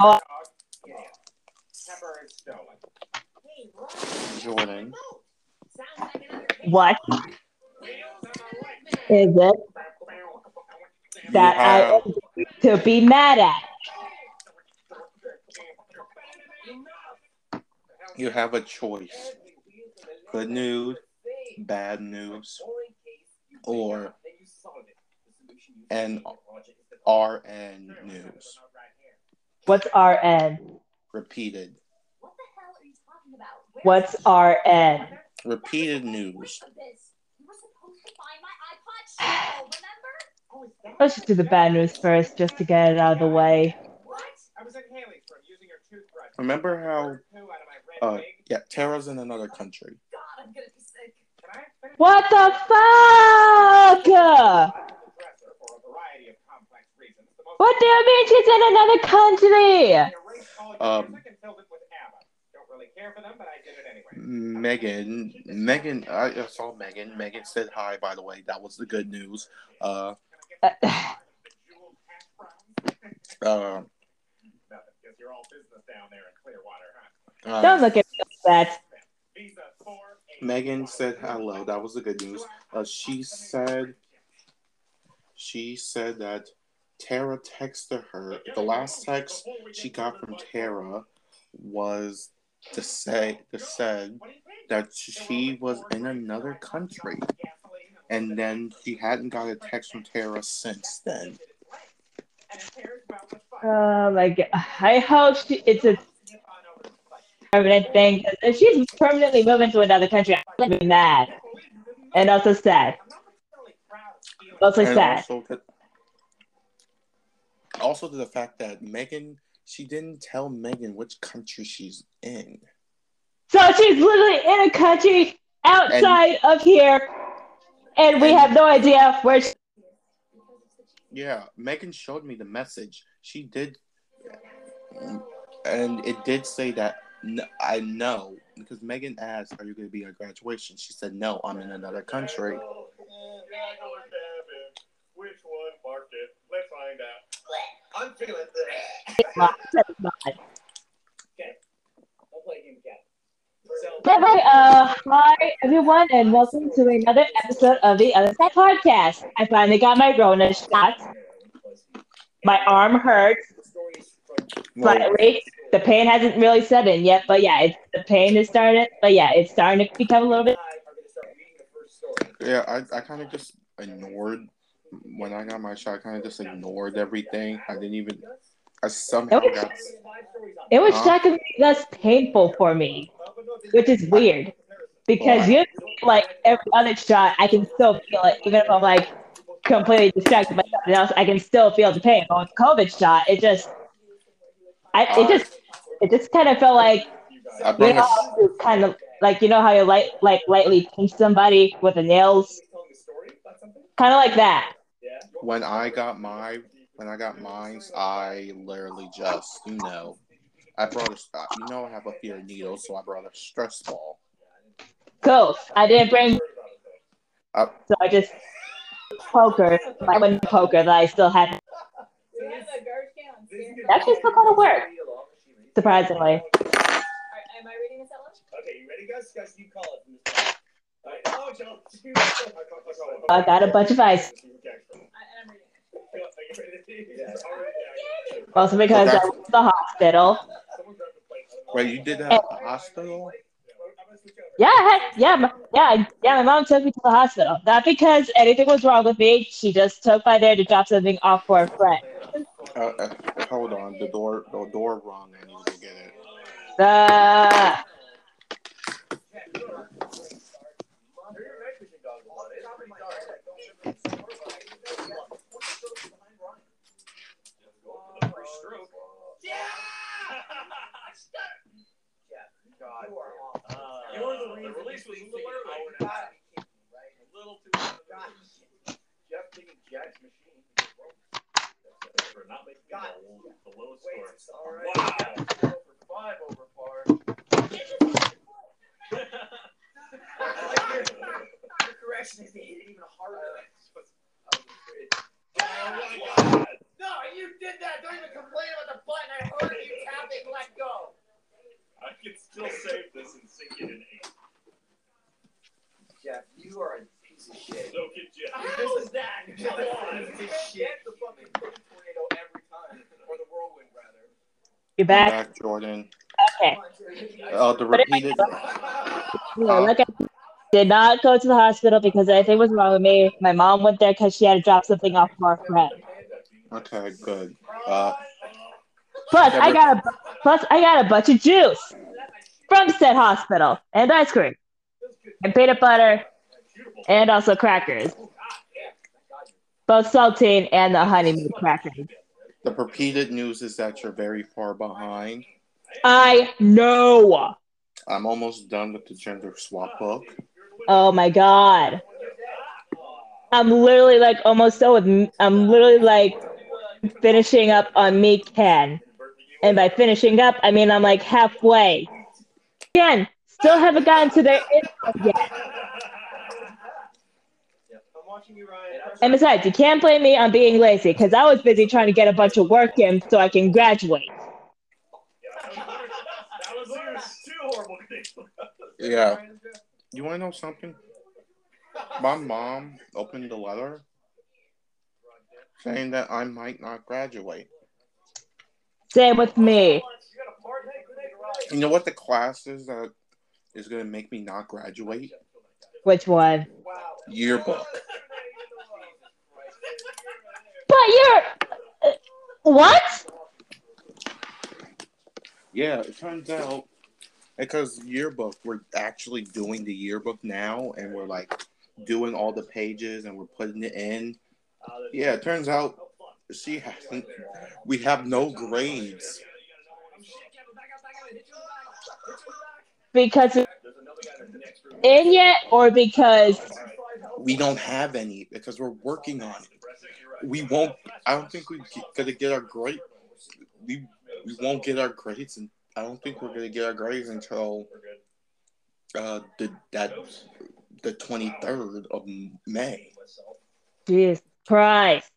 Oh. Jordan. What is it that I to be mad at? you have a choice. Good news, bad news, or N RN news. What's RN? Repeated. What the hell are you talking about? What's RN? Repeated news. Let's just do the bad news first, just to get it out of the way. What? I was in Haileyford, using your toothbrush. Remember how uh yeah, Tara's in another country. What the fuck? What do you mean she's in another country? Um Megan Megan I I saw Megan. Megan said hi by the way. That was the good news. Uh Uh, uh, uh, Don't look at me like that. Megan said hello. That was the good news. Uh, she said she said that Tara texted her. The last text she got from Tara was to say to said that she was in another country, and then she hadn't got a text from Tara since then. Oh my god. I hope she, it's a permanent thing. If she's permanently moving to another country, I'm mad. And also sad. Also and sad. also to, also to the fact that Megan she didn't tell Megan which country she's in. So she's literally in a country outside of here, and we and- have no idea where she Yeah, Megan showed me the message. She did, and it did say that I know because Megan asked, "Are you going to be at graduation?" She said, "No, I'm in another country." Which one marked it? Let's find out. I'm feeling I'll play game cat. So, Anyway, uh, hi everyone, and welcome to another episode of the Other Side Podcast. I finally got my Rona shot. My arm hurts slightly. The pain hasn't really set in yet, but yeah, it's, the pain is starting. But yeah, it's starting to become a little bit. yeah, I, I kind of just ignored when I got my shot. I kind of just ignored everything. I didn't even. I somehow It was- got. It was Huh? shockingly less painful for me, which is weird because you like every other shot, I can still feel it, even if I'm like completely distracted by something else. I can still feel the pain. But with COVID shot, it just, I it just, it just kind of felt like you know you kind of like you know how you light like lightly pinch somebody with the nails, kind of like that. when I got my when I got mine, I literally just you know, I brought a uh, you know I have a fear of needles, so I brought a stress ball. Cool. I didn't bring, Uh, so I just poker, my one poker that I still had. Actually, still kind of work, surprisingly. Am I reading this out loud? Okay, you ready, guys? Guys, you call it from this point. All right, oh, Joe, you- I got a bunch of ice. Also because I that's- went to the hospital. Someone grab the plate. Wait, you did that at the hospital? I'm gonna switch over. Yeah, I had, yeah, my- yeah, yeah. My mom took me to the hospital. Not because anything was wrong with me. She just took my there to drop something off for a friend. Uh, uh, hold on, the door the door rung. I need to get it. Uh, You're the reason release was a little early. A little too Jeff taking Jack's machine. For not making the, the lowest score. Wow. For five over par. Your correction is even harder. Oh my god. No, you did that. Don't even complain about the button I You I'm back? back, Jordan. Okay. Uh, the repeated. Yeah, like I did not go to the hospital because anything was wrong with me. My mom went there because she had to drop something off for a friend. Okay, good. Uh, Plus, I got a plus I got a bunch of juice from said hospital and ice cream and peanut butter and also crackers, both saltine and the honey made crackers. The repeated news is that you're very far behind. I know. I'm almost done with the gender swap book. Oh my god. I'm literally like almost done with. I'm literally like finishing up on Mikan, and by finishing up, I mean I'm like halfway. Again, still haven't gotten to their intro yet. I'm watching you, Ryan. And besides, you can't blame me on being lazy because I was busy trying to get a bunch of work in so I can graduate. That was two horrible things. Yeah. You want to know something? My mom opened the letter saying that I might not graduate. Same with me. You know what the class is that is going to make me not graduate? Which one? Yearbook. You're. uh, What? Yeah, it turns out because yearbook, we're actually doing the yearbook now, and we're like doing all the pages and we're putting it in. Yeah, it turns out she hasn't. We have no grades. Because in yet or because. We don't have any because we're working on it. We won't. I don't think we're gonna get our grade. We we won't get our grades, and I don't think we're gonna get our grades until uh the that the twenty third of May. Jesus Christ.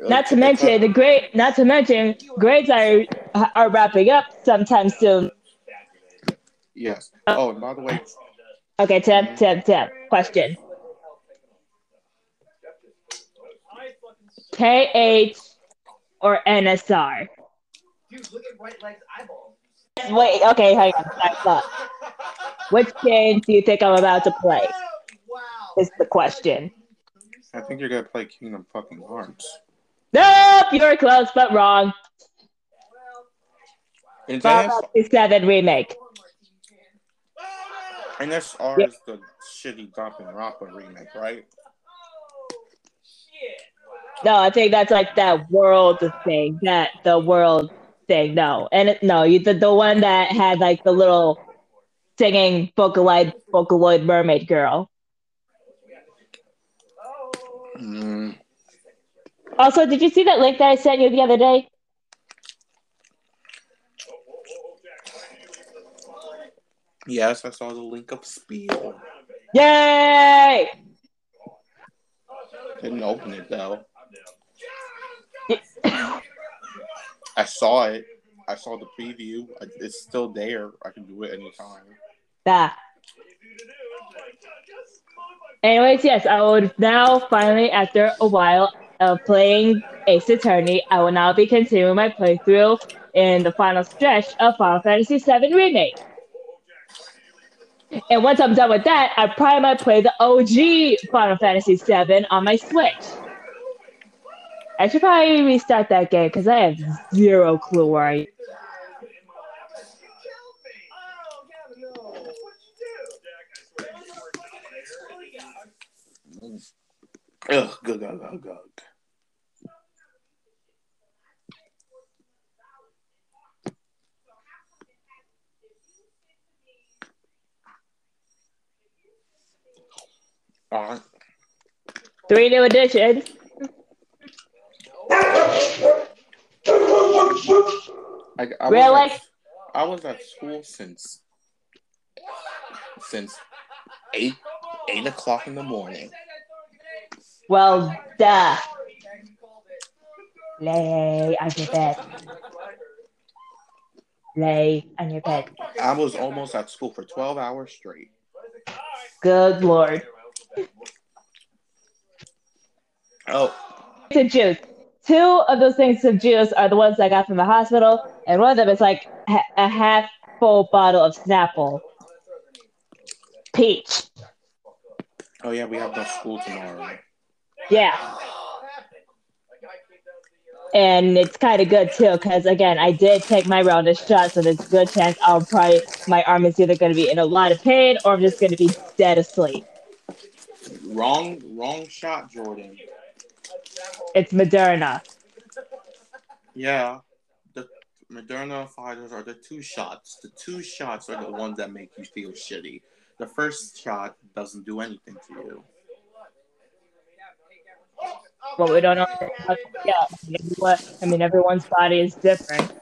Not to mention the grade. Not to mention grades are are wrapping up sometime soon. yes. Oh, and by the way, Okay, Tim, Tim, Tim. Question: KH or NSR? Dude, look at right leg's eyeballs. Wait. Okay, hang on. Back up. Which game do you think I'm about to play? Wow. Is the question. I think you're gonna play Kingdom fucking Hearts. Nope, you were close but wrong. Final Seven remake. NSR Yeah. is the shitty Dump and Rappa remake, right? No, I think that's like that world thing. That the world thing. No, and it, no, you the, the one that had like the little singing Vocaloid Vocaloid mermaid girl. Mm, Also, did you see that link that I sent you the other day? yes, I saw the link of Spiel. Yay! Didn't open it though. I saw it. I saw the preview. It's still there. I can do it anytime. Ah. Anyways, yes, I would now finally, after a while of playing Ace Attorney, I will now be continuing my playthrough in the final stretch of Final Fantasy VII Remake. And once I'm done with that, I probably might play the OG Final Fantasy VII on my Switch. I should probably restart that game because I have zero clue where I. Ugh, gug, gug, gug, gug. All right. Three new additions. I, I was Really? At, I was at school since since eight eight o'clock in the morning. Well, duh. Lay on your bed. Lay on your bed. I was almost at school for twelve hours straight. Good lord. Oh, It's a juice. Two of those things of juice are the ones I got from the hospital. and one of them is like ha- a half full bottle of Snapple. Peach. Oh yeah, we have no school tomorrow. Yeah. And it's kind of good too, because again, I did take my round of shots, so there's a good chance I'll probably my arm is either going to be in a lot of pain or I'm just going to be dead asleep. Wrong, wrong shot, Jordan. It's Moderna. Yeah, the Moderna Pfizers are the two shots. The two shots are the ones that make you feel shitty. The first shot doesn't do anything to you. But we don't know. Yeah, I mean, everyone's body is different.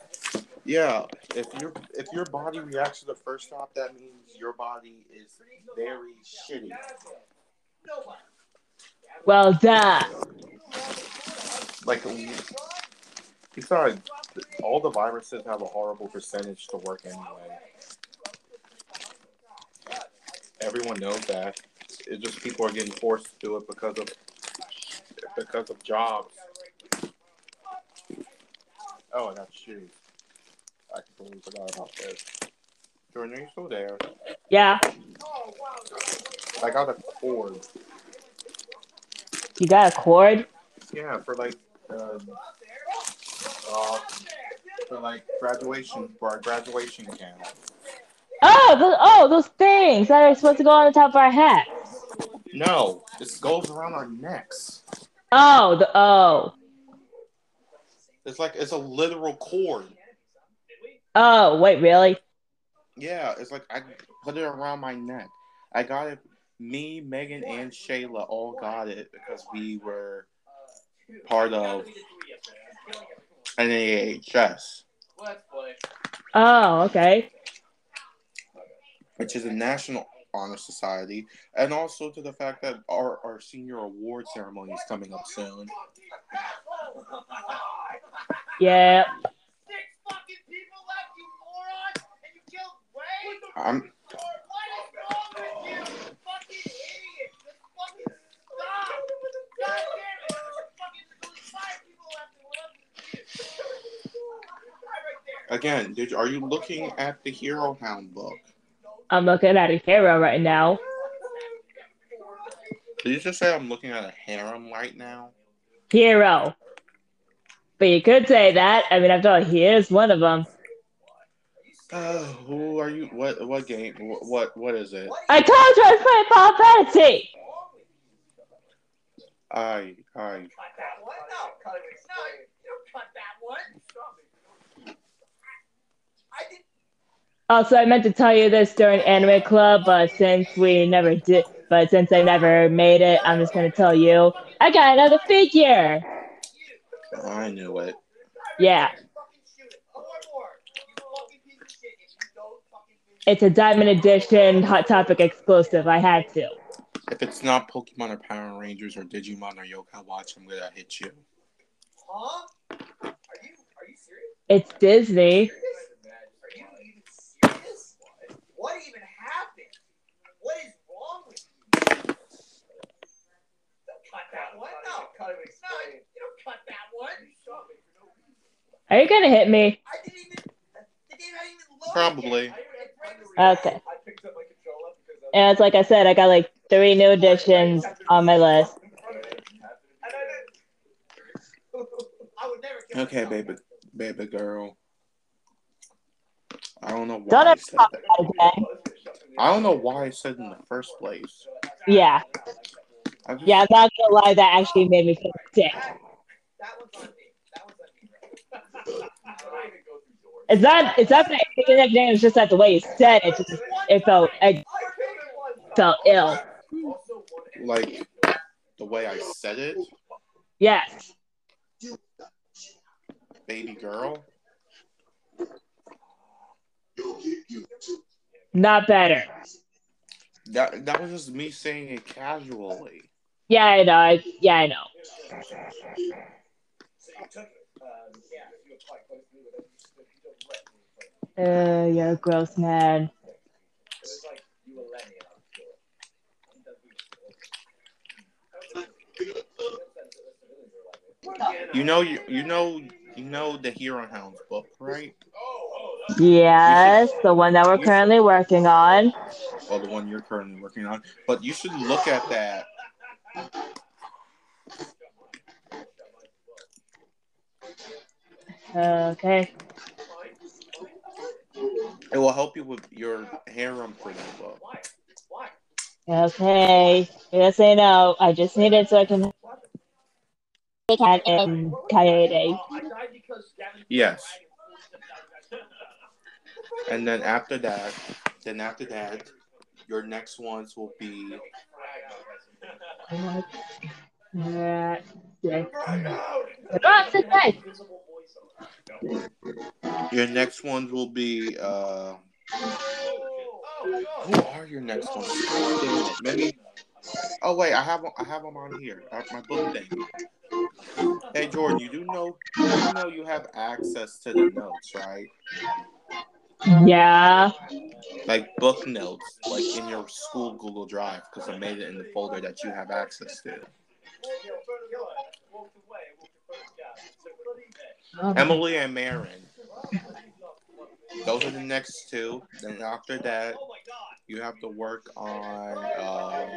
Yeah, if your if your body reacts to the first shot, that means your body is very shitty. Well, duh. Like, besides, all the viruses have a horrible percentage to work anyway. Everyone knows that. It's just people are getting forced to do it because of because of jobs. Oh, and that's shoes. I completely forgot about this. Jordan, are you still there? Yeah, I got a cord. you got a cord. Yeah, for like, um, uh, for like graduation for our graduation camp. Oh, those, oh, those things that are supposed to go on the top of our hats. No, this goes around our necks. Oh, the oh, It's like it's a literal cord. oh. Wait, really? Yeah, it's like I put it around my neck. I got it. Me, Megan, and Shayla all got it because we were part of NAHS, Oh, okay. which is a national honor society, and also to the fact that our, our senior award ceremony is coming up soon. Yeah. Six fucking people left, you moron! And you killed Wade? I'm What is wrong with you? You fucking idiot! Just fucking stop! God damn it! There's fucking there's only five people left and we're left with you. Right there. Again. Did are you looking at the Hero Hound book? I'm looking at a hero right now. Did you just say I'm looking at a harem right now? Hero. But you could say that. I mean, after all, he is one of them. Uh, who are you? What what game? What what, what is it? I told you I was playing Final Fantasy. I I Cut that one? No, cut it. No, you don't cut that one. I did. Also, I meant to tell you this during Anime Club, but since we never did, but since I never made it, I'm just gonna tell you. I got another figure. I knew it. Yeah, Fucking shoot it. One more. You fucking piece of shit. If you don't fucking finish it's a Diamond Edition Hot Topic exclusive. I had to. If it's not Pokemon or Power Rangers or Digimon or Yokai Watch, I'm gonna hit you. Huh? Are you are you serious? It's Disney. Are you even serious? What even happened? What is wrong with you? Don't cut that one. No. Cut it no, you don't cut that one. Are you gonna hit me? I didn't even. The game hadn't even loaded Probably. Okay. I picked up my controller because of- And it's like I said, I got like three new editions on my list. I would never kill Okay, baby, baby girl. I don't know why Don't I said that. about it again. I don't know why I said in the first place. Yeah, just, yeah. I'm not gonna lie. That actually made me feel sick. It's not. It's not that the nickname. It's just that the way you said it. Just, it felt. It felt ill. like the way I said it, Yes. baby girl. Not better. That that was just me saying it casually. Yeah, I know. I, yeah, I know. So you took it. Yeah, you applied close to me, but then you don't let me play. Uh, you're a gross man. It was like you were letting it out. You know you you know you know the Hero Hounds book, right? Yes, the one that we're currently working on. Well, the one you're currently working on. But you should look at that. Okay. It will help you with your harem for that book. Okay. Yes, I know. I just need it so I can cat and Coyote. Yes. And then after that, then after that, your next ones will be Alright. Across the day. Your next ones will be uh who are your next ones? God damn it. Maybe Oh wait, I have I have them on here. Have my book thing. Hey Jordan, you do know you know you have access to the notes, right? Yeah. Like book notes, like in your school Google Drive, because I made it in the folder that you have access to. Emily and Marin. Those are the next two. Then after that, you have to work on um,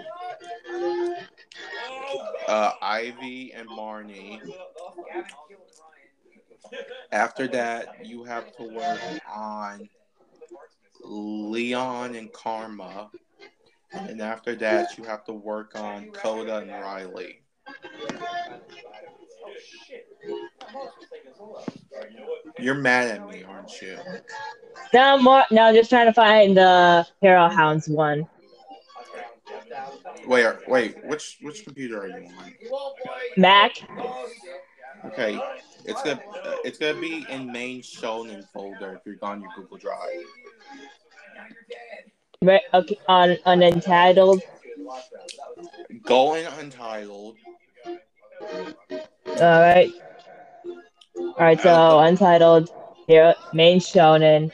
uh, Ivy and Marnie. After that, you have to work on Leon and Karma. And after that, you have to work on Coda and Riley. You're mad at me, aren't you? No more. No, just trying to find the Hero Hounds one. Wait, wait. Which which computer are you on? Mac. Okay, it's gonna it's gonna be in main shonen folder if you're on your Google Drive. Right. Okay. On on Untitled. Go in Untitled. All right. All right. So Untitled. Hero main shonen.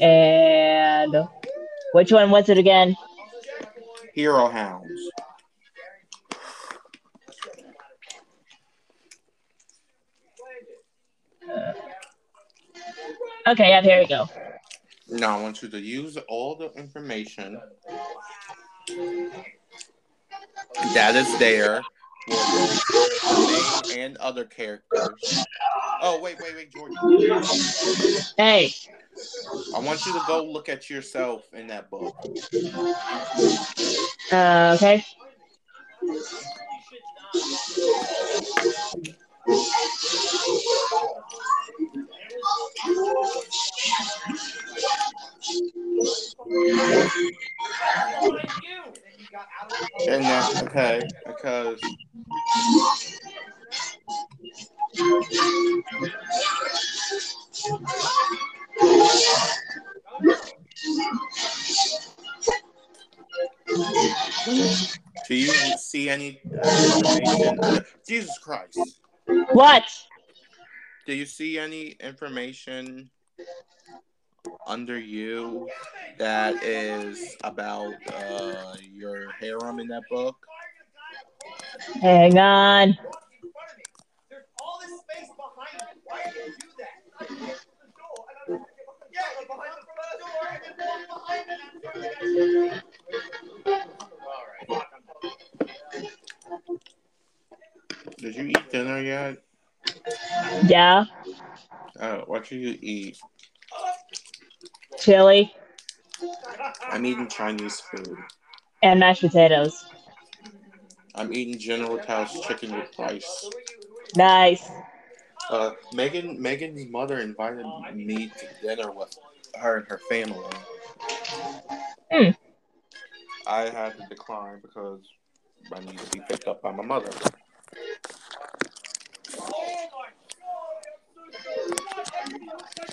And which one was it again? Hero Hounds. Uh, okay. Yeah. Here we go. Now I want you to use all the information that is there main and other characters. Oh wait, wait, wait, Jordan. Hey. I want you to go look at yourself in that book. Uh, okay. And that okay, because do you see any information? Jesus Christ. What? Do you see any information under you that is about uh, your harem in that book? Hang on. There's all this space behind you. Why did you do that? The door, and I'm- Yeah, like behind the front door, and then walk behind it, and turn the guy's- All right. Did you eat dinner yet? Yeah. Uh, what did you eat? Chili I'm eating Chinese food. and mashed potatoes. I'm eating General Tao's chicken with rice. Nice. Uh, Megan, Megan's mother invited me to dinner with her and her family. Hmm. I had to decline because I need to be picked up by my mother.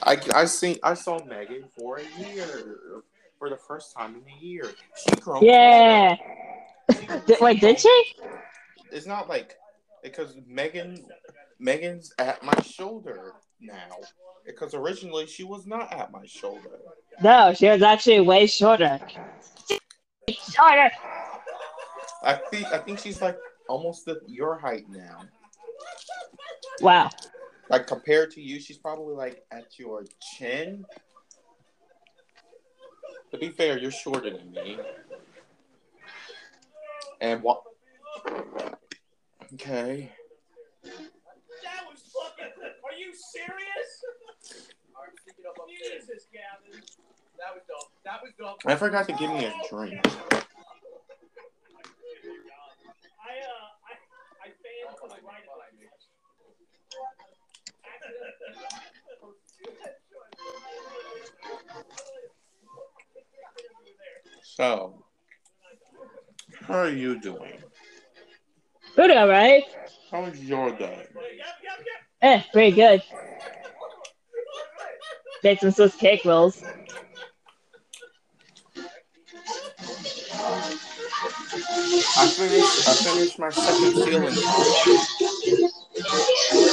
I I seen I saw Megan for a year for the first time in a year. She grown. Yeah. Did, wait, did she? It's not like because Megan Megan's at my shoulder now. Because originally she was not at my shoulder. No, she was actually way shorter. Shorter. I think I think she's like almost the, your height now. Wow. Like compared to you, she's probably like at your chin. To be fair, you're shorter than me. And what? Okay. That was fucking. Are you serious? Alright, stick it up upstairs. Jesus, Gavin. That was. That was. I forgot to give me a drink. I, uh, I, I fanned to the right of. So, how are you doing? Good, all right. How was your day? Eh, pretty good. Make some Swiss cake rolls. I finished. I finished my second ceiling.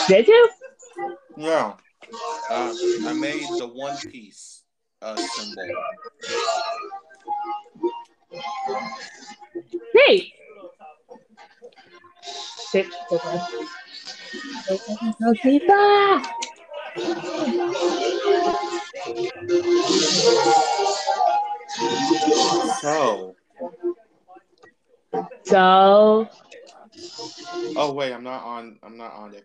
Did you? Yeah. Uh, I made the One Piece uh, symbol. Great. Sit. Okay. So, So, oh wait, I'm not on. I'm not on it.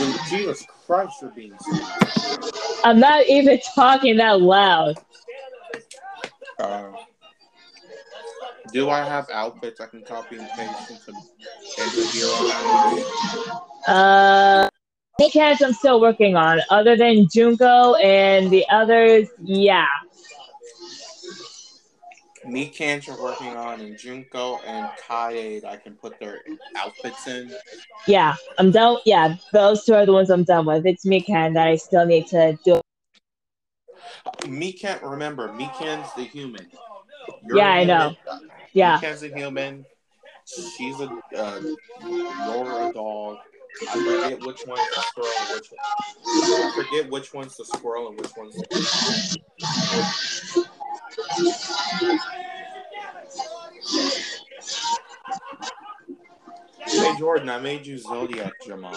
Um, Jesus Christ, you're being. I'm not even talking that loud. Uh, do I have outfits I can copy and paste into, into Hero? Uh, cats I'm still working on. Other than Junko and the others, yeah. Me are working on, and Junko and Kaede, I can put their outfits in. Yeah, I'm done. Yeah, those two are the ones I'm done with. It's Mikan that I still need to do. Me can't remember. Mikan's the human. Yeah, I know. Yeah, Mikan's a human. She's a. Uh, you're a dog. I forget which one's the squirrel and which one. I forget which one's the squirrel and which one's the. Hey Jordan, I made you Zodiac Jumanji.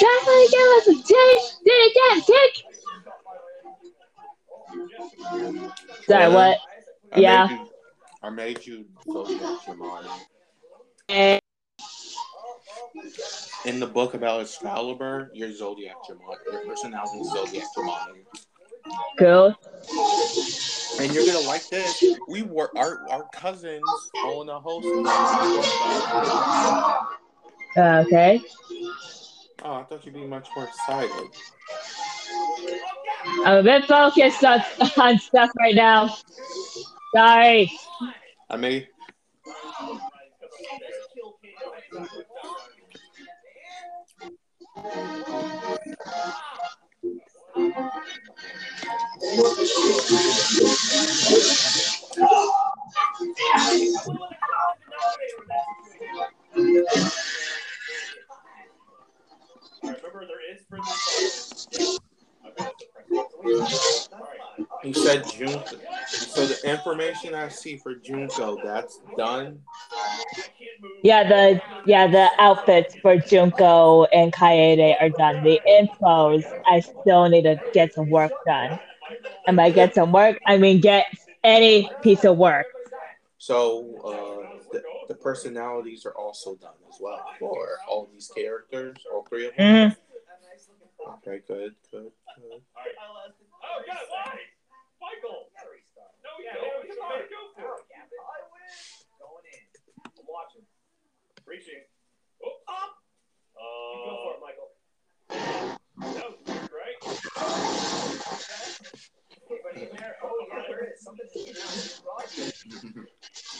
definitely give us a tick. Did it again, tick. Sorry, what? I Yeah. Made you, I made you Zodiac Jumanji. Eh, In the book about Excalibur, your Zodiac Jumanji. Your personality is Zodiac Jumanji. Cool. And you're gonna like this. We were our our cousins own a host. Uh, okay. Oh, I thought you'd be much more excited. I'm a bit focused on, on stuff right now. Sorry. I made He said Junko. So the information I see for Junko, that's done. Yeah, the yeah the outfits for Junko and Kaede are done. The infos I still need to get some work done. And by get some work, I mean get any piece of work. So uh, the, the personalities are also done as well for all these characters, all three of them. Mhm. Okay, good, good, good. Oh, God, why? Michael! No, yeah, no, come on, go for it. Going in. I'm watching. Reaching. Oh, up! Uh, go for it, Michael. That was great. Oh,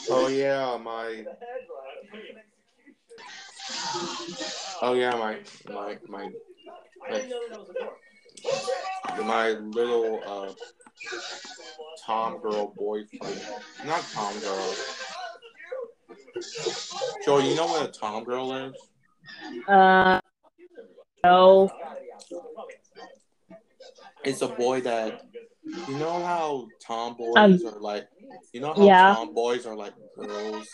oh yeah, my. Oh yeah, my my my door. my little uh Tom girl boyfriend. Not Tom girl. Joe, you know where a Tom girl lives? Uh no. It's a boy that You know how tomboys Um, are like. You know how yeah. tomboys are like girls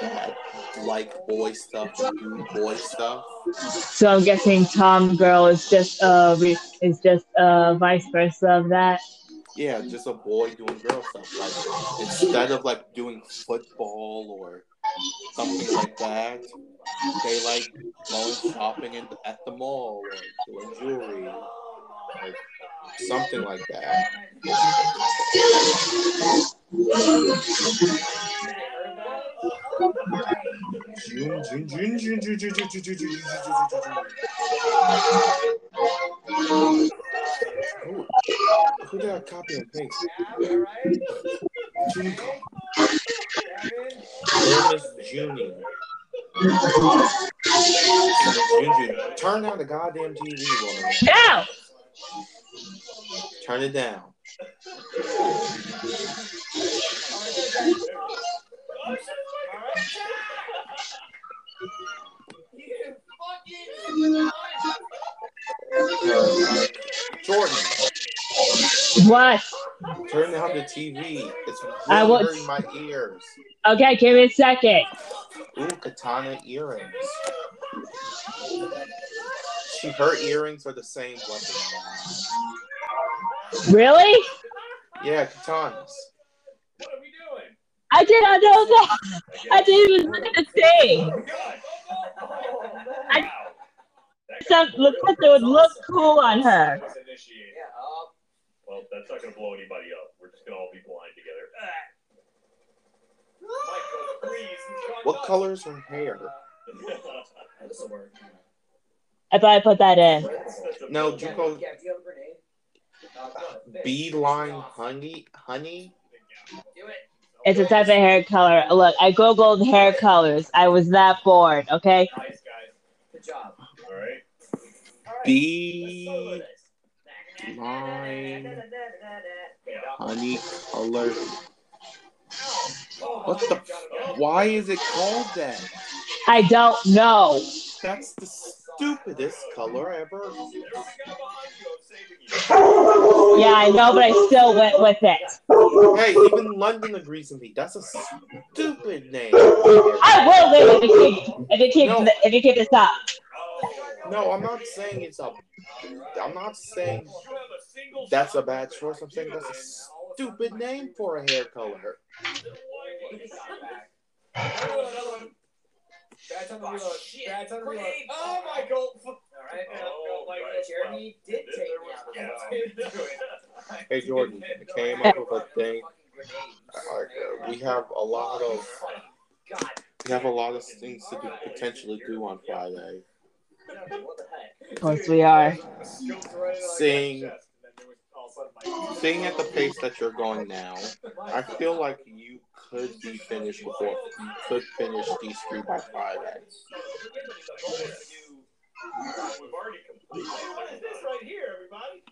that like boy stuff do boy stuff. So I'm guessing Tom Girl is just uh is just uh vice versa of that. Yeah, just a boy doing girl stuff. Like instead of like doing football or something like that, they like going shopping in, at the mall or doing jewelry or something like that. Who, did I copy and paste? Turn the goddamn TV. Turn it down. Jordan, What? turn down the TV. It's I will- hurting my ears. Okay, give me a second. Ooh, katana earrings. She, her earrings are the same weapon. Really? Yeah, katanas. What are we doing? I did not know that. I didn't even look at the thing. I- Some looks like they would look cool on her. Was initiated. Well, that's not gonna blow anybody up. We're just gonna all be blind together. Ah. Michael, please. shut What color's color her hair? This'll work. I thought I put that in. No. Juco, Yeah, do you have a grenade? Beeline honey, honey. Do it. It's a type of hair color. Look, I googled hair colors. I was that bored. Okay. Nice guys. Good job. All right. Beeline honey color. What the? Why is it called that? I don't know. That's the stupidest color ever. There's a guy behind you. I'm saving you. Yeah, I know, but I still went with it. Hey, even London agrees with me. That's a stupid name. I will leave if you keep if you keep No. if you keep this up. No, I'm not saying it's a. I'm not saying You have a single that's a bad choice. I'm saying that's a stupid name for a hair color. Bad time to reload. shit. Bad time to reload. Grenade. Oh, Michael. All right. Oh, Michael. right. Jeremy did take me out of yeah. Hey Jordan, I came up with a thing. Like, uh, we have a lot of God. we have a lot of things to do, potentially do on Friday. What? Of course we are. Seeing seeing at the pace that you're going now, I feel like you could be finished before you could finish these three by Friday. We've already completed. What is this right here, everybody?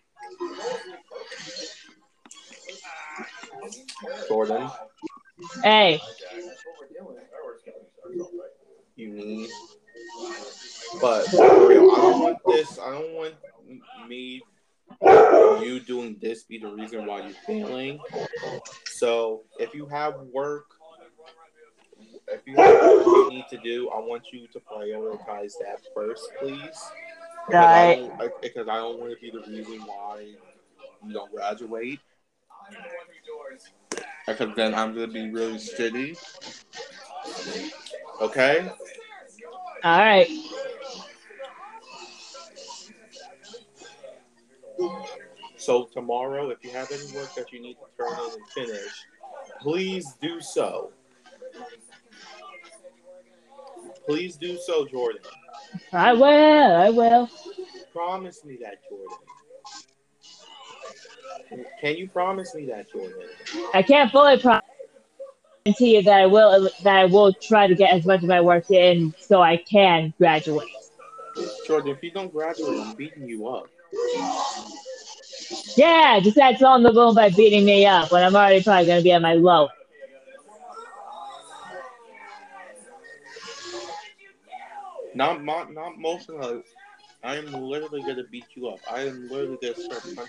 Jordan, Hey, That's what we're doing. Fireworks killing ourselves, right? you need. But for real, I don't want this. I don't want me, you doing this be the reason why you're failing. So if you have work, if you have work you need to do, I want you to prioritize that first, please. Because I don't, because I don't want to be the reason why you don't graduate. Because then I'm gonna be really shitty. Okay. all right. So tomorrow, if you have any work that you need to turn in and finish, please do so. Please do so, Jordan. I will. I will. Promise me that, Jordan. Can you promise me that, Jordan? I can't fully promise to you that I will that I will try to get as much of my work in so I can graduate. Jordan, if you don't graduate, I'm beating you up. Yeah, just add salt in the wound by beating me up when I'm already probably going to be at my low. Not, not, not most of the. I am literally going to beat you up. I am literally going to start punching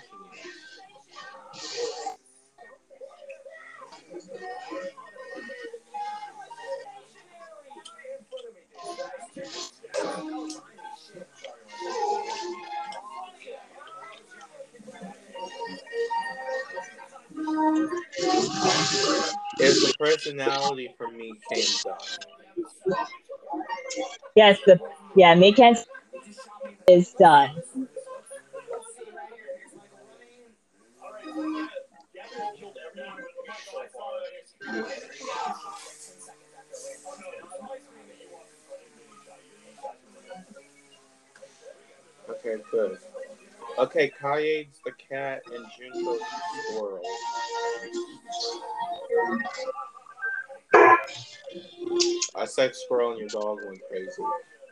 you. It's the personality for me came. Yes, the yeah, Mikan is done. Okay, good. Okay, Kaede's the cat and Junko's the squirrel. I said squirrel and your dog went crazy.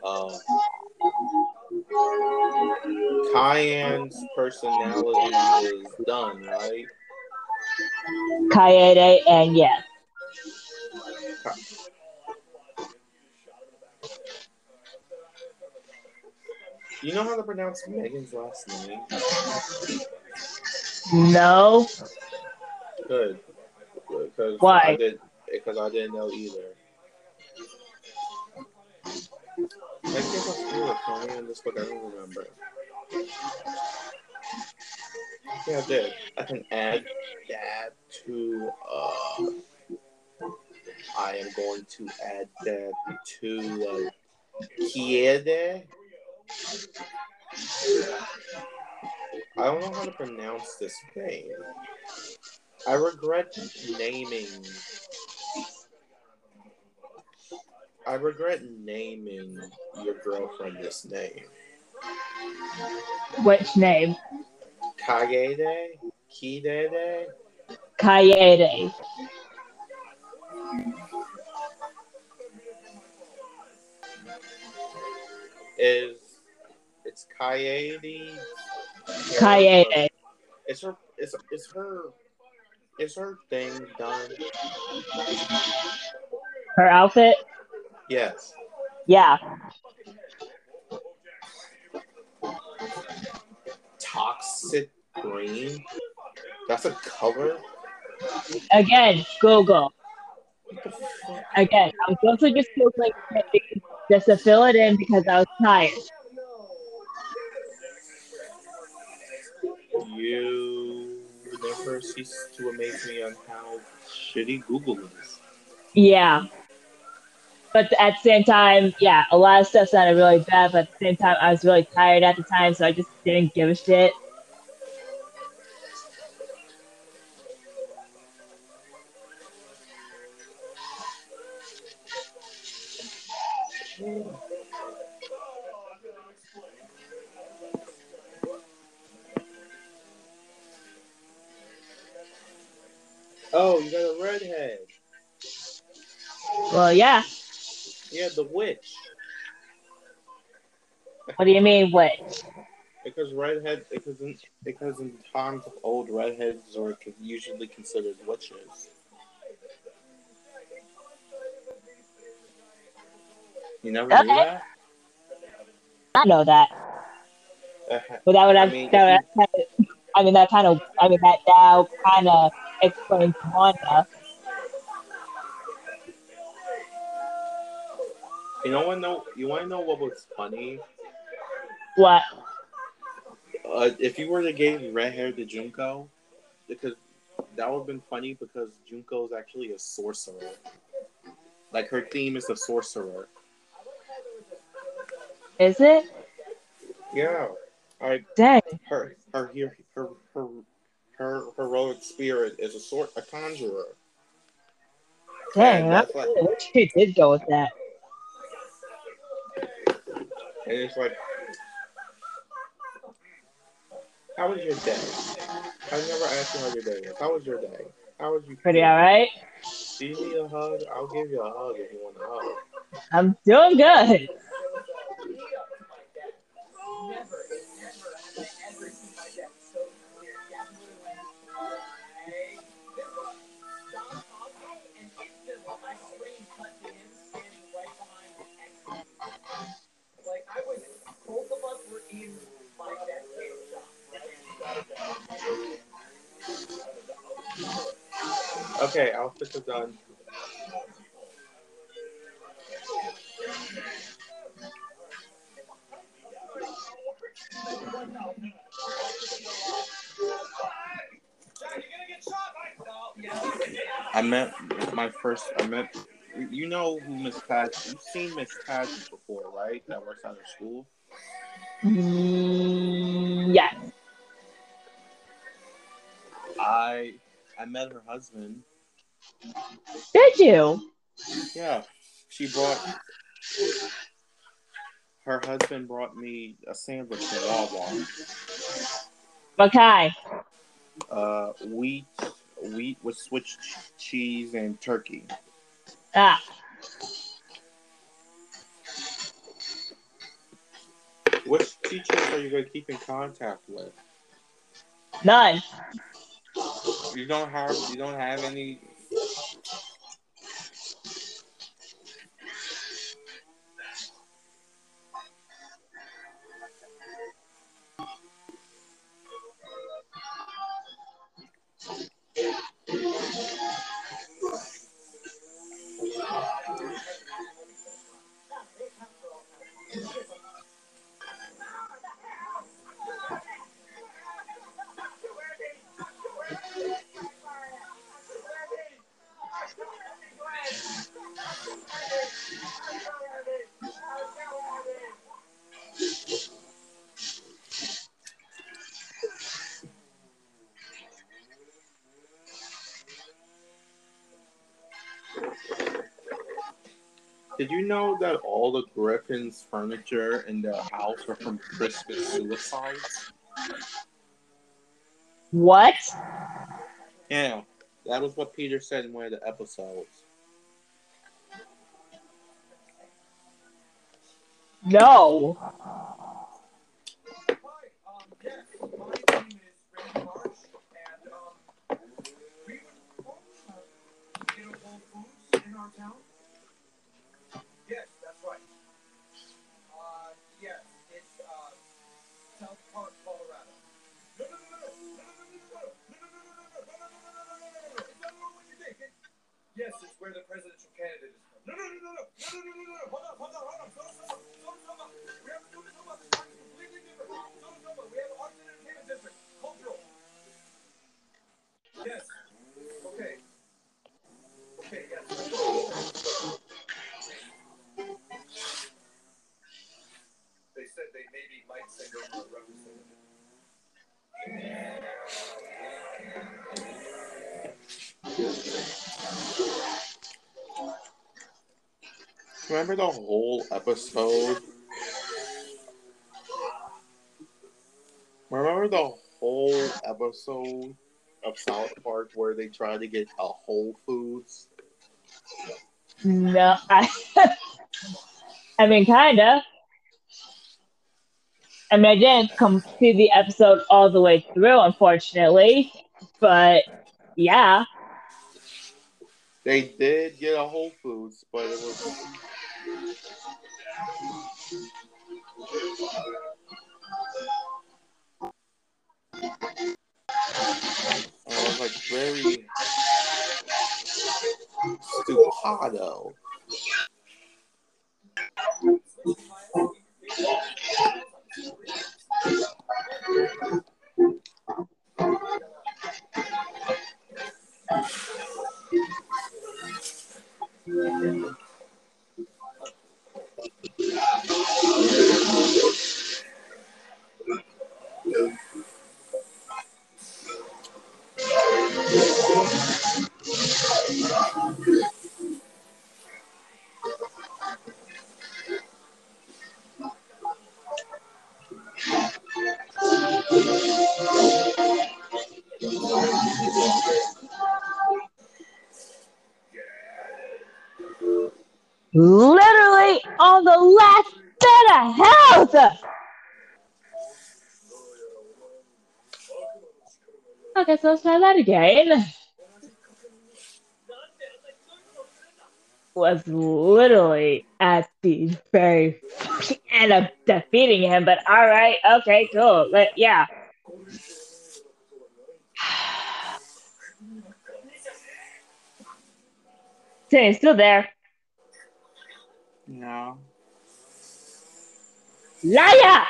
Um, Cayenne's personality is done, right? Kaede and yes. You know how to pronounce Megan's last name? No. Good. Because Why? I did because I didn't know either. I think I feel it for me in this book. I don't remember. Yeah, I did. I can add that to. Uh, I am going to add that to uh, Kaede. I don't know how to pronounce this name. I regret naming. I regret naming your girlfriend this name. Which name? Kagede? Kidede? Kaede. Is it's Kaede? Kaede. It's her It's is her is her thing done? Her outfit? Yes. Yeah. Toxic green? That's a color? Again, Google. What the fuck? Again, I was also just Googling just to fill it in because I was tired. You never cease to amaze me on how shitty Google is. Yeah. But at the same time, yeah, a lot of stuff sounded really bad, but at the same time, I was really tired at the time, so I just didn't give a shit. Oh, you got a redhead. Well, yeah. Yeah, the witch. What do you mean, what? Because redhead, because in, because in times of old, redheads are usually considered witches. You never knew that? I know that. Uh, But that would I have, mean, that would have I mean, that kind of, I mean, that now kind of explains Wanda. you know what? No, you want to know what was funny? What? Uh, if you were to give red hair to Junko, because that would have been funny because Junko is actually a sorcerer. Like her theme is a sorcerer. Is it? Yeah. Like Dang. her her her her her, her heroic spirit is a sort a conjurer. Dang. And I that's like wish you did go with that. and it's like how was your day? I never asked you how your day was. How was your day? How was you? Pretty feeling? alright. Do you need a hug? I'll give you a hug if you want a hug. I'm doing good. Okay, outfits are done. I met my first. I met. You know who Miss Pat? You've seen Miss Paget before, right? That works at her school. Mm, yes. I I met her husband. Did you? Yeah, she brought. Her husband brought me a sandwich from Wawa. Okay. Uh, wheat, wheat with Swiss ch- cheese and turkey. Ah. Which teachers are you going to keep in contact with? None. You don't have. You don't have any. Did you know that all the Griffin's furniture in their house are from Christmas suicides? What? Yeah, that was what Peter said in one of the episodes. No. The whole episode? Remember the whole episode of South Park where they tried to get a Whole Foods? No. I, I mean, kinda. I mean, I didn't come see the episode all the way through, unfortunately. But yeah. They did get a Whole Foods, but it was. Oh, I was like very stupid. Ah, that again. Was literally at the very fucking end of defeating him, but all right, okay, cool. But yeah. Timmy's still there. No. Liar!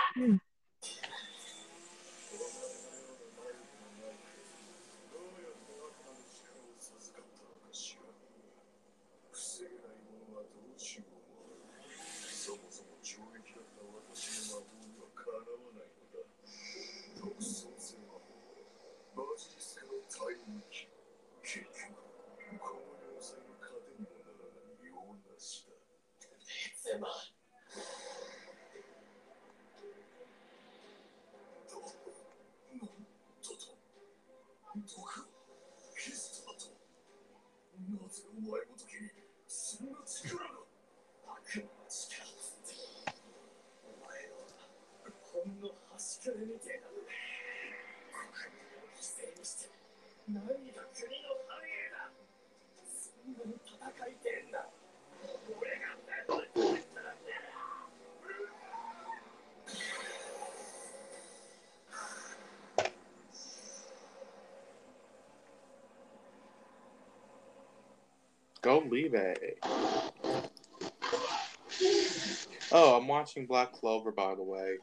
Oh, I'm watching Black Clover, by the way.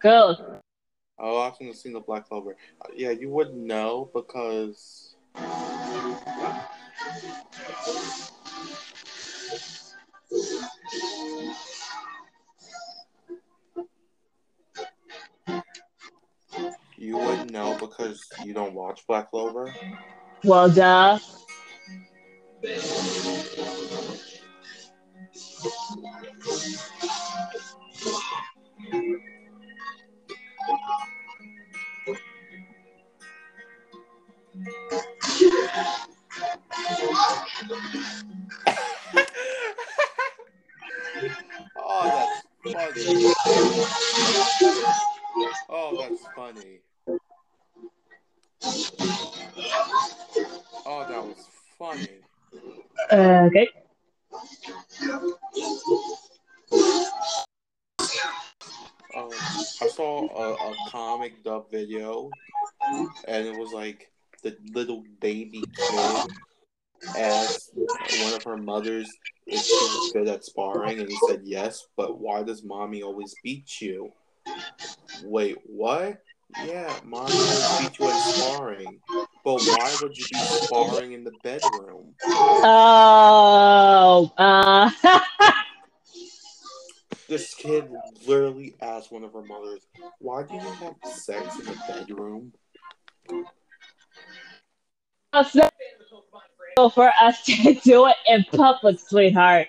Cool. Oh, I've seen the scene of Black Clover. Uh, yeah, you wouldn't know because. You wouldn't know because you don't watch Black Clover? Well, duh. Oh, that's funny. Oh, that was funny. Uh, okay. sparring? And he said, Yes, but why does mommy always beat you? Wait, what? Yeah, mommy always beat you at sparring. But why would you be sparring in the bedroom? Oh, uh. this kid literally asked one of her mothers, Why do you have sex in the bedroom? for us to do it in public, sweetheart.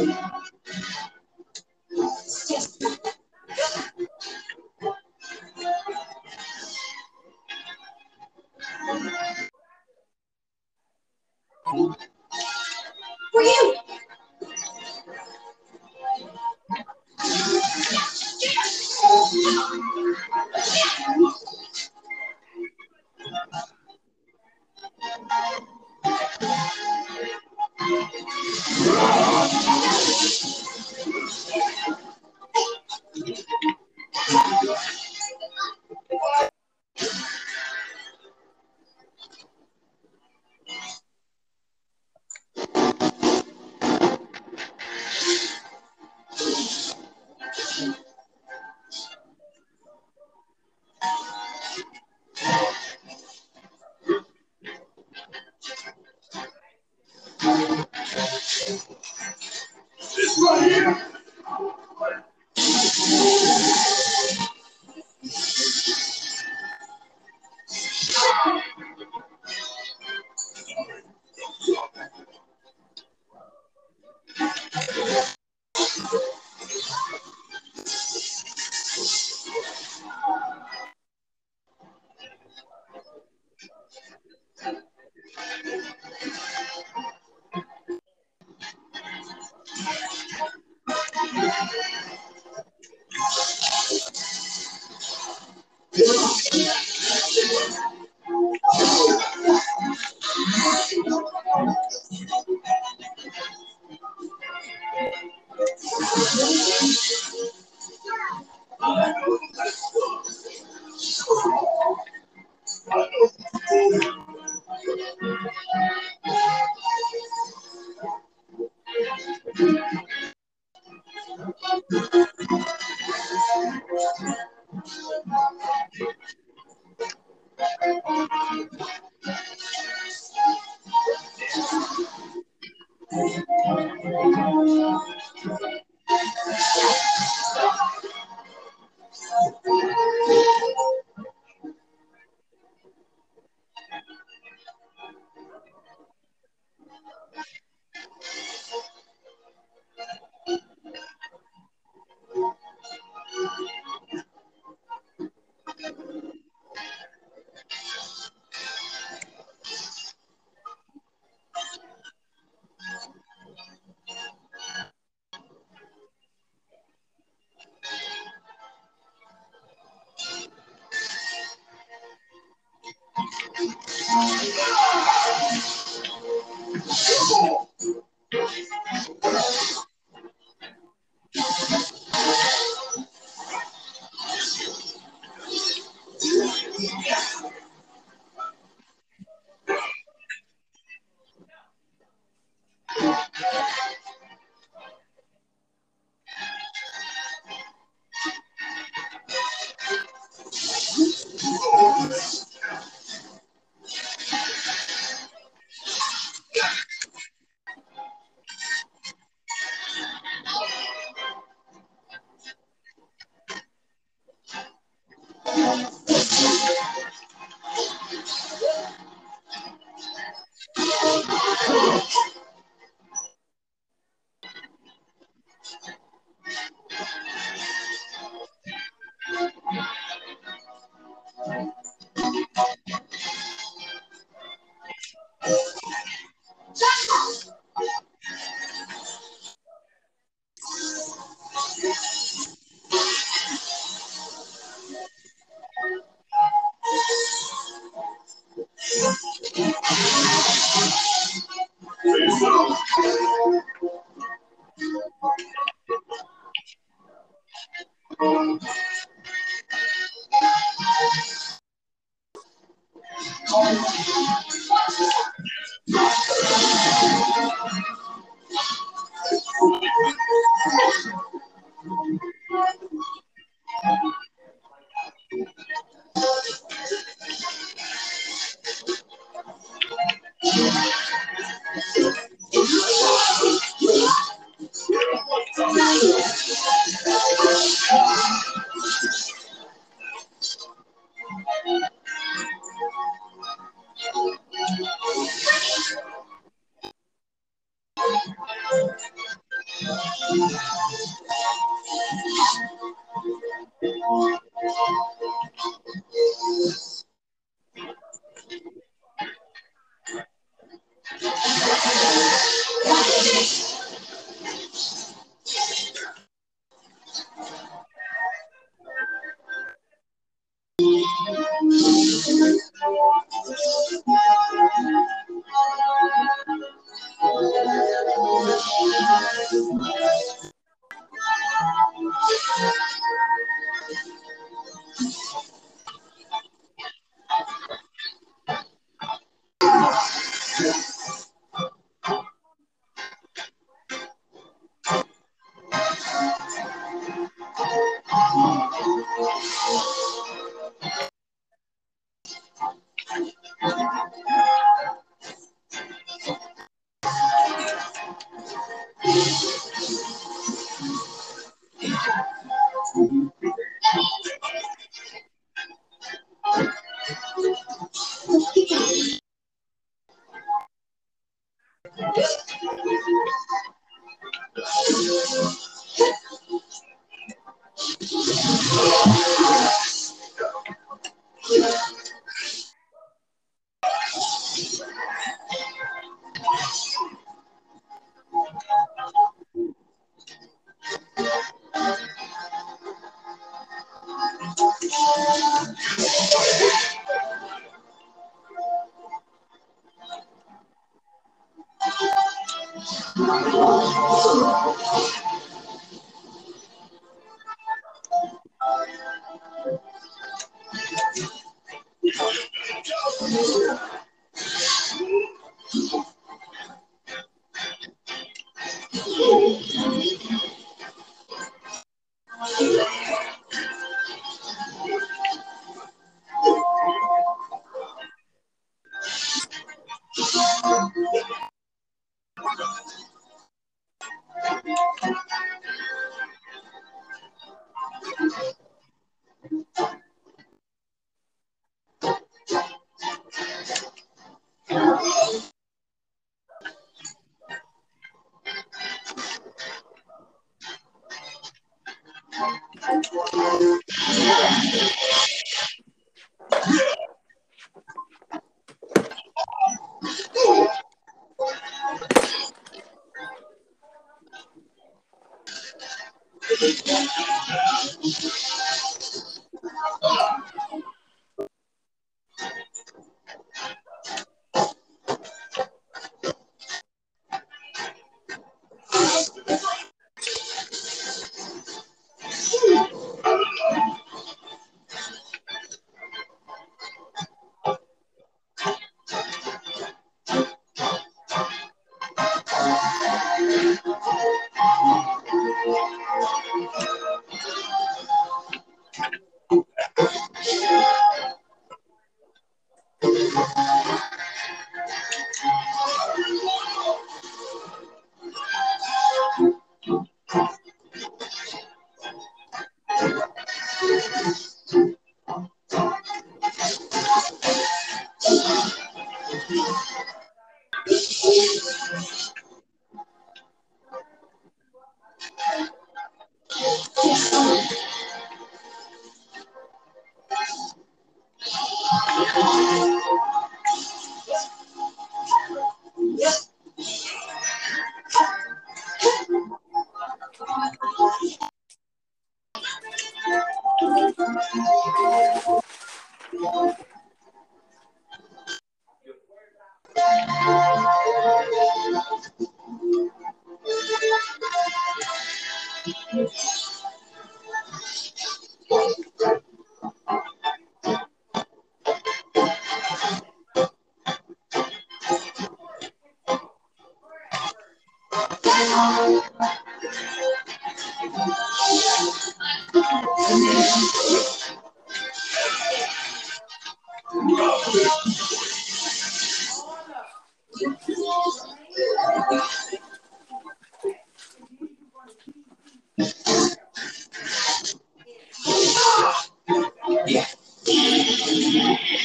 Hallelujah.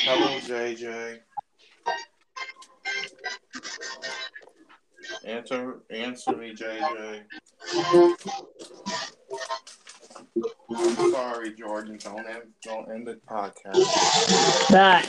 Hello, JJ. Answer, answer me, JJ. Sorry, Jordan. Don't end, don't end the podcast. Bye.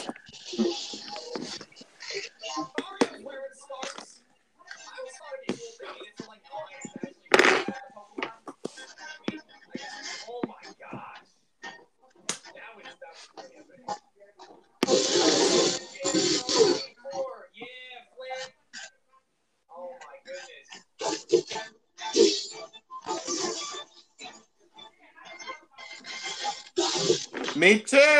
me too.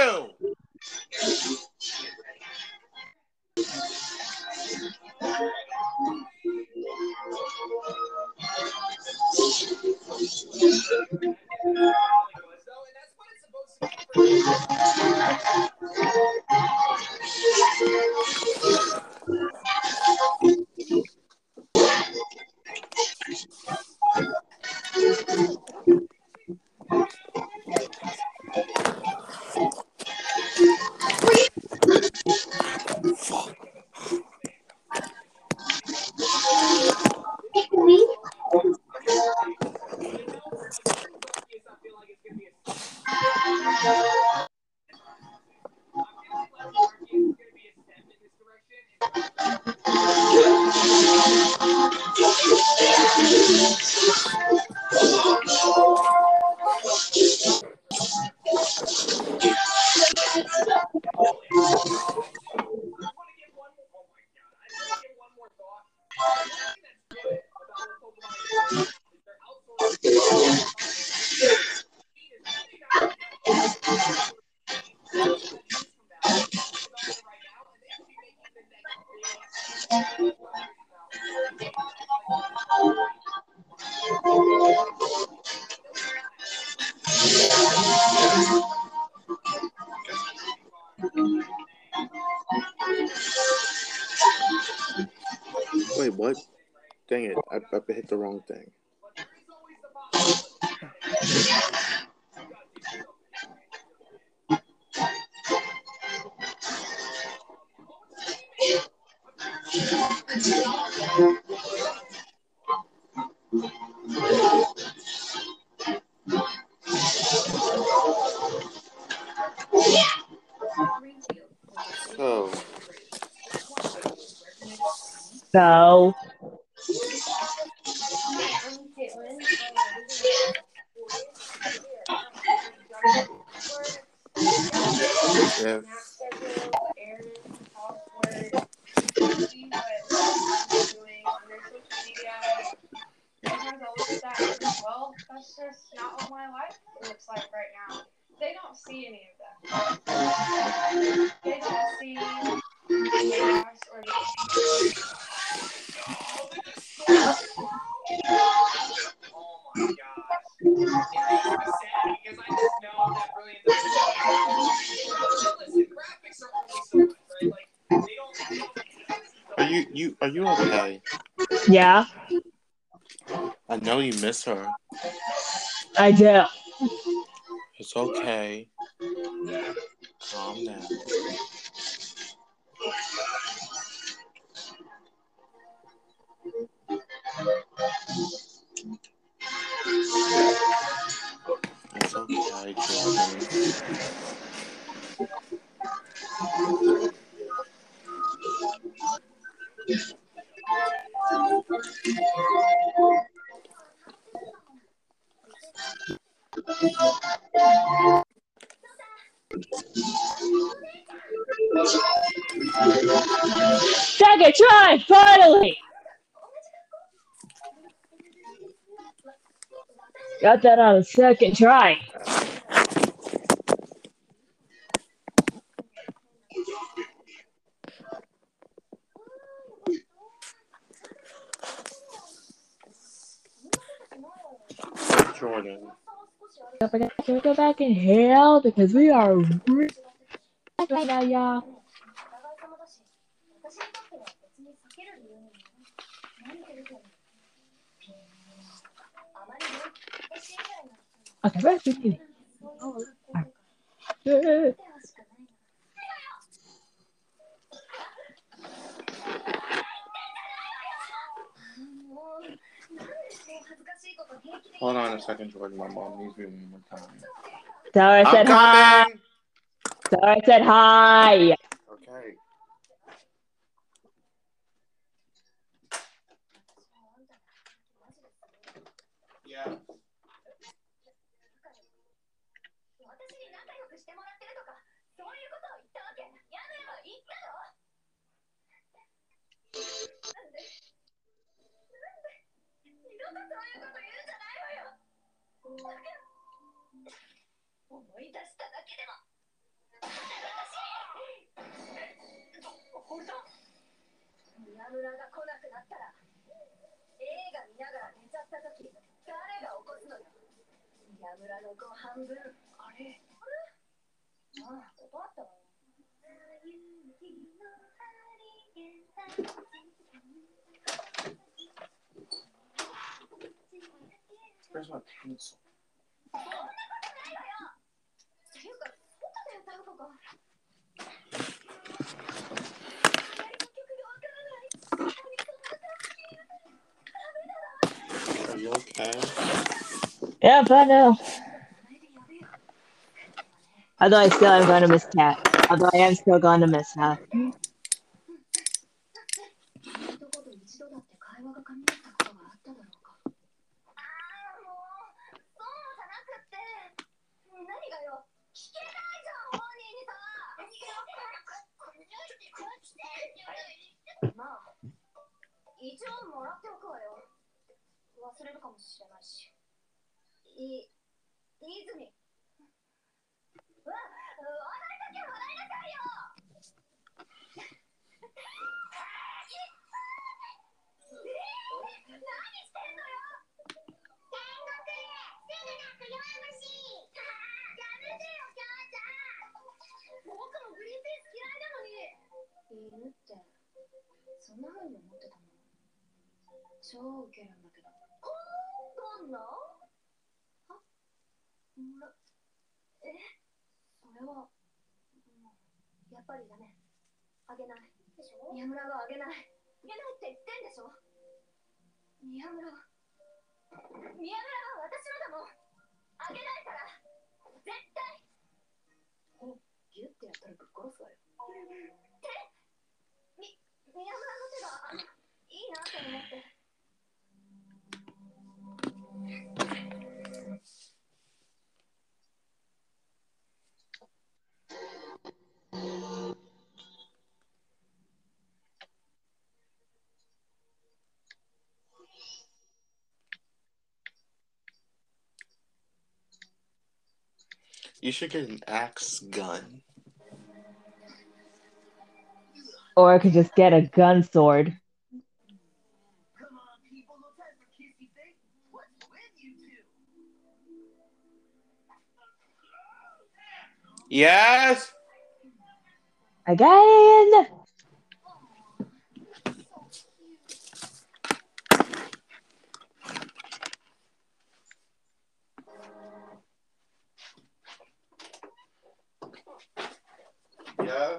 Wait, what? Dang it, I, I hit the wrong thing. I do. It's okay. that on a second try. Jordan. Can we go back in hell? Because we are right now, y'all. Okay, right you. Hold on a second, George. My mom needs me one more time. Sarah I'm said coming. hi. Sarah said hi. Okay. 思い出しただけでも本当宮村が来なくなったら映画見ながら寝ちゃった時誰が起こす。のよ宮村のご半分あれああ断ったわよ Okay? Yeah, I know. Uh, Although I still am going to miss Cat. Although I am still going to miss her. まあ一応もらっておくわよ。忘れるかもしれないし。い泉うわ。っいだけは笑いなさいよえー、何してんのよ天国すぐなく弱虫やめてよ母ちゃん僕もグリーンピース嫌いなのに犬ってそんな風に思ってたの超ウケるんだけど。どんなはなえ？それはもうやっぱりダメ。あげない。でしょ？宮村があげない。あげないって言ってんでしょ？宮村。は宮村は私のだもんあげないから。絶対。ギュッてやったらぶっ殺すわよ You should get an axe gun. Or I could just get a gun sword. Yes. on, people, no time for kissy face. What's with you two? Yes. Again! Yeah.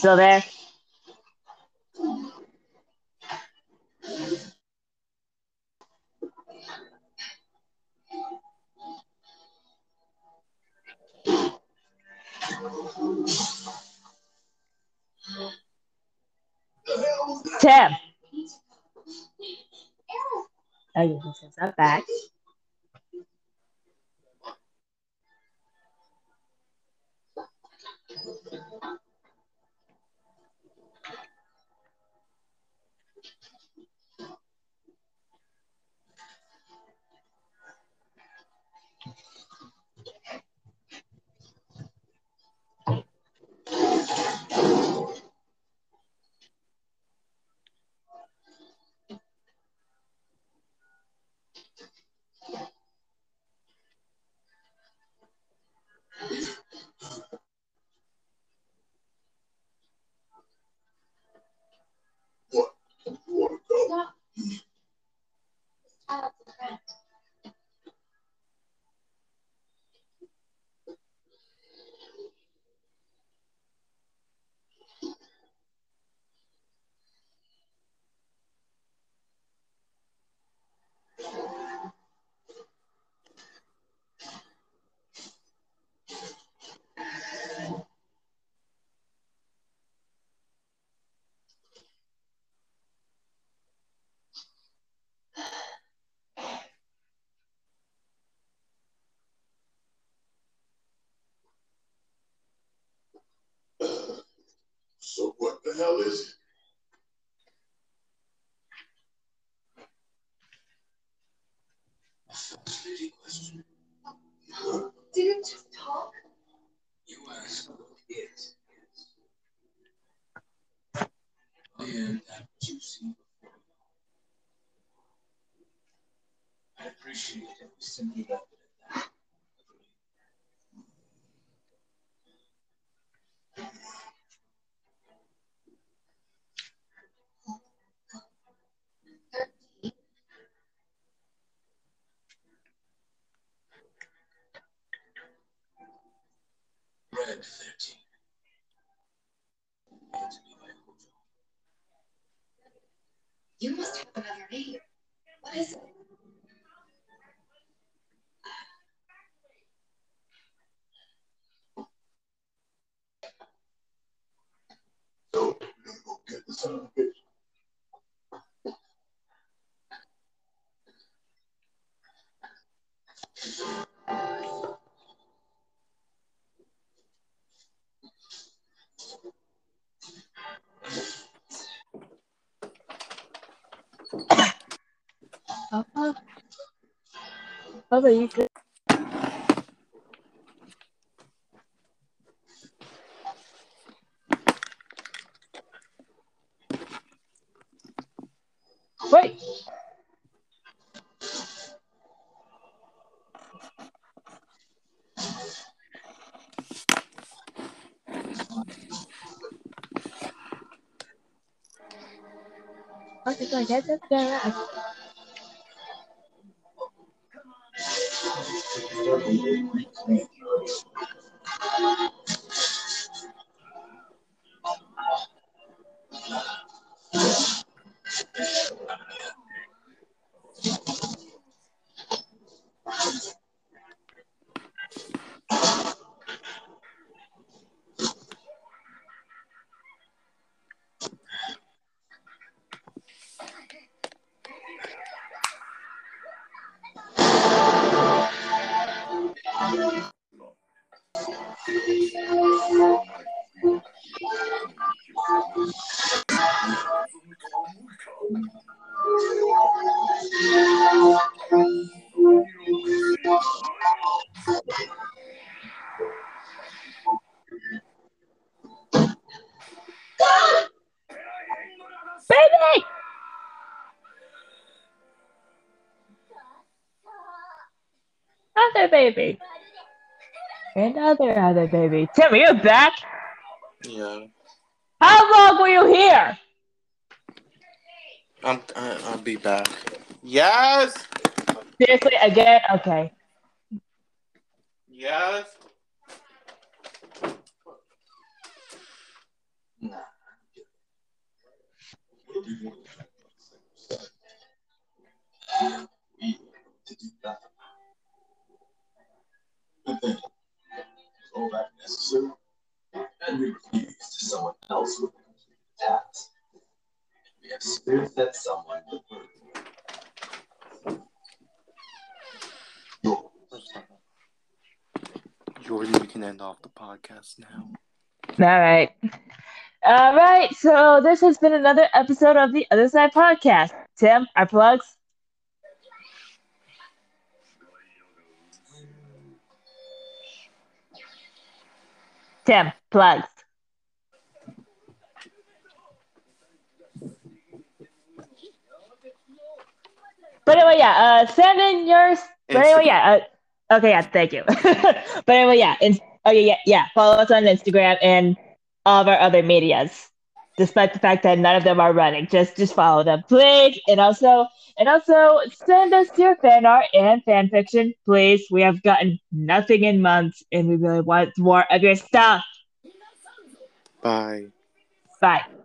Still there? Tim. Oh, you since I'm back. Hell is it? Fascinating question. Didn't just talk. You ask what is. I am that which you see before. I appreciate it if Papa, you good? Wait. Okay, so baby. Another other baby. Tim, are you back? Yeah. How long were you here? I'm, I, am i will be back. Yes. Seriously, again? Okay. Yes. Nah all that necessary, and we refuse to someone else with the task. We have that someone will Jordan, can end off the podcast now. All right. All right. So this has been another episode of the Other Side Podcast. Tim, our plugs. Tim, plugs. But anyway, yeah, uh, send in yours. But anyway, yeah, uh, okay, yeah, thank you. but anyway, yeah, in, okay, yeah, yeah, follow us on Instagram and all of our other medias. Despite the fact that none of them are running, just just follow them, please. And also, and also send us your fan art and fan fiction, please. We have gotten nothing in months, and we really want more of your stuff. Bye. Bye.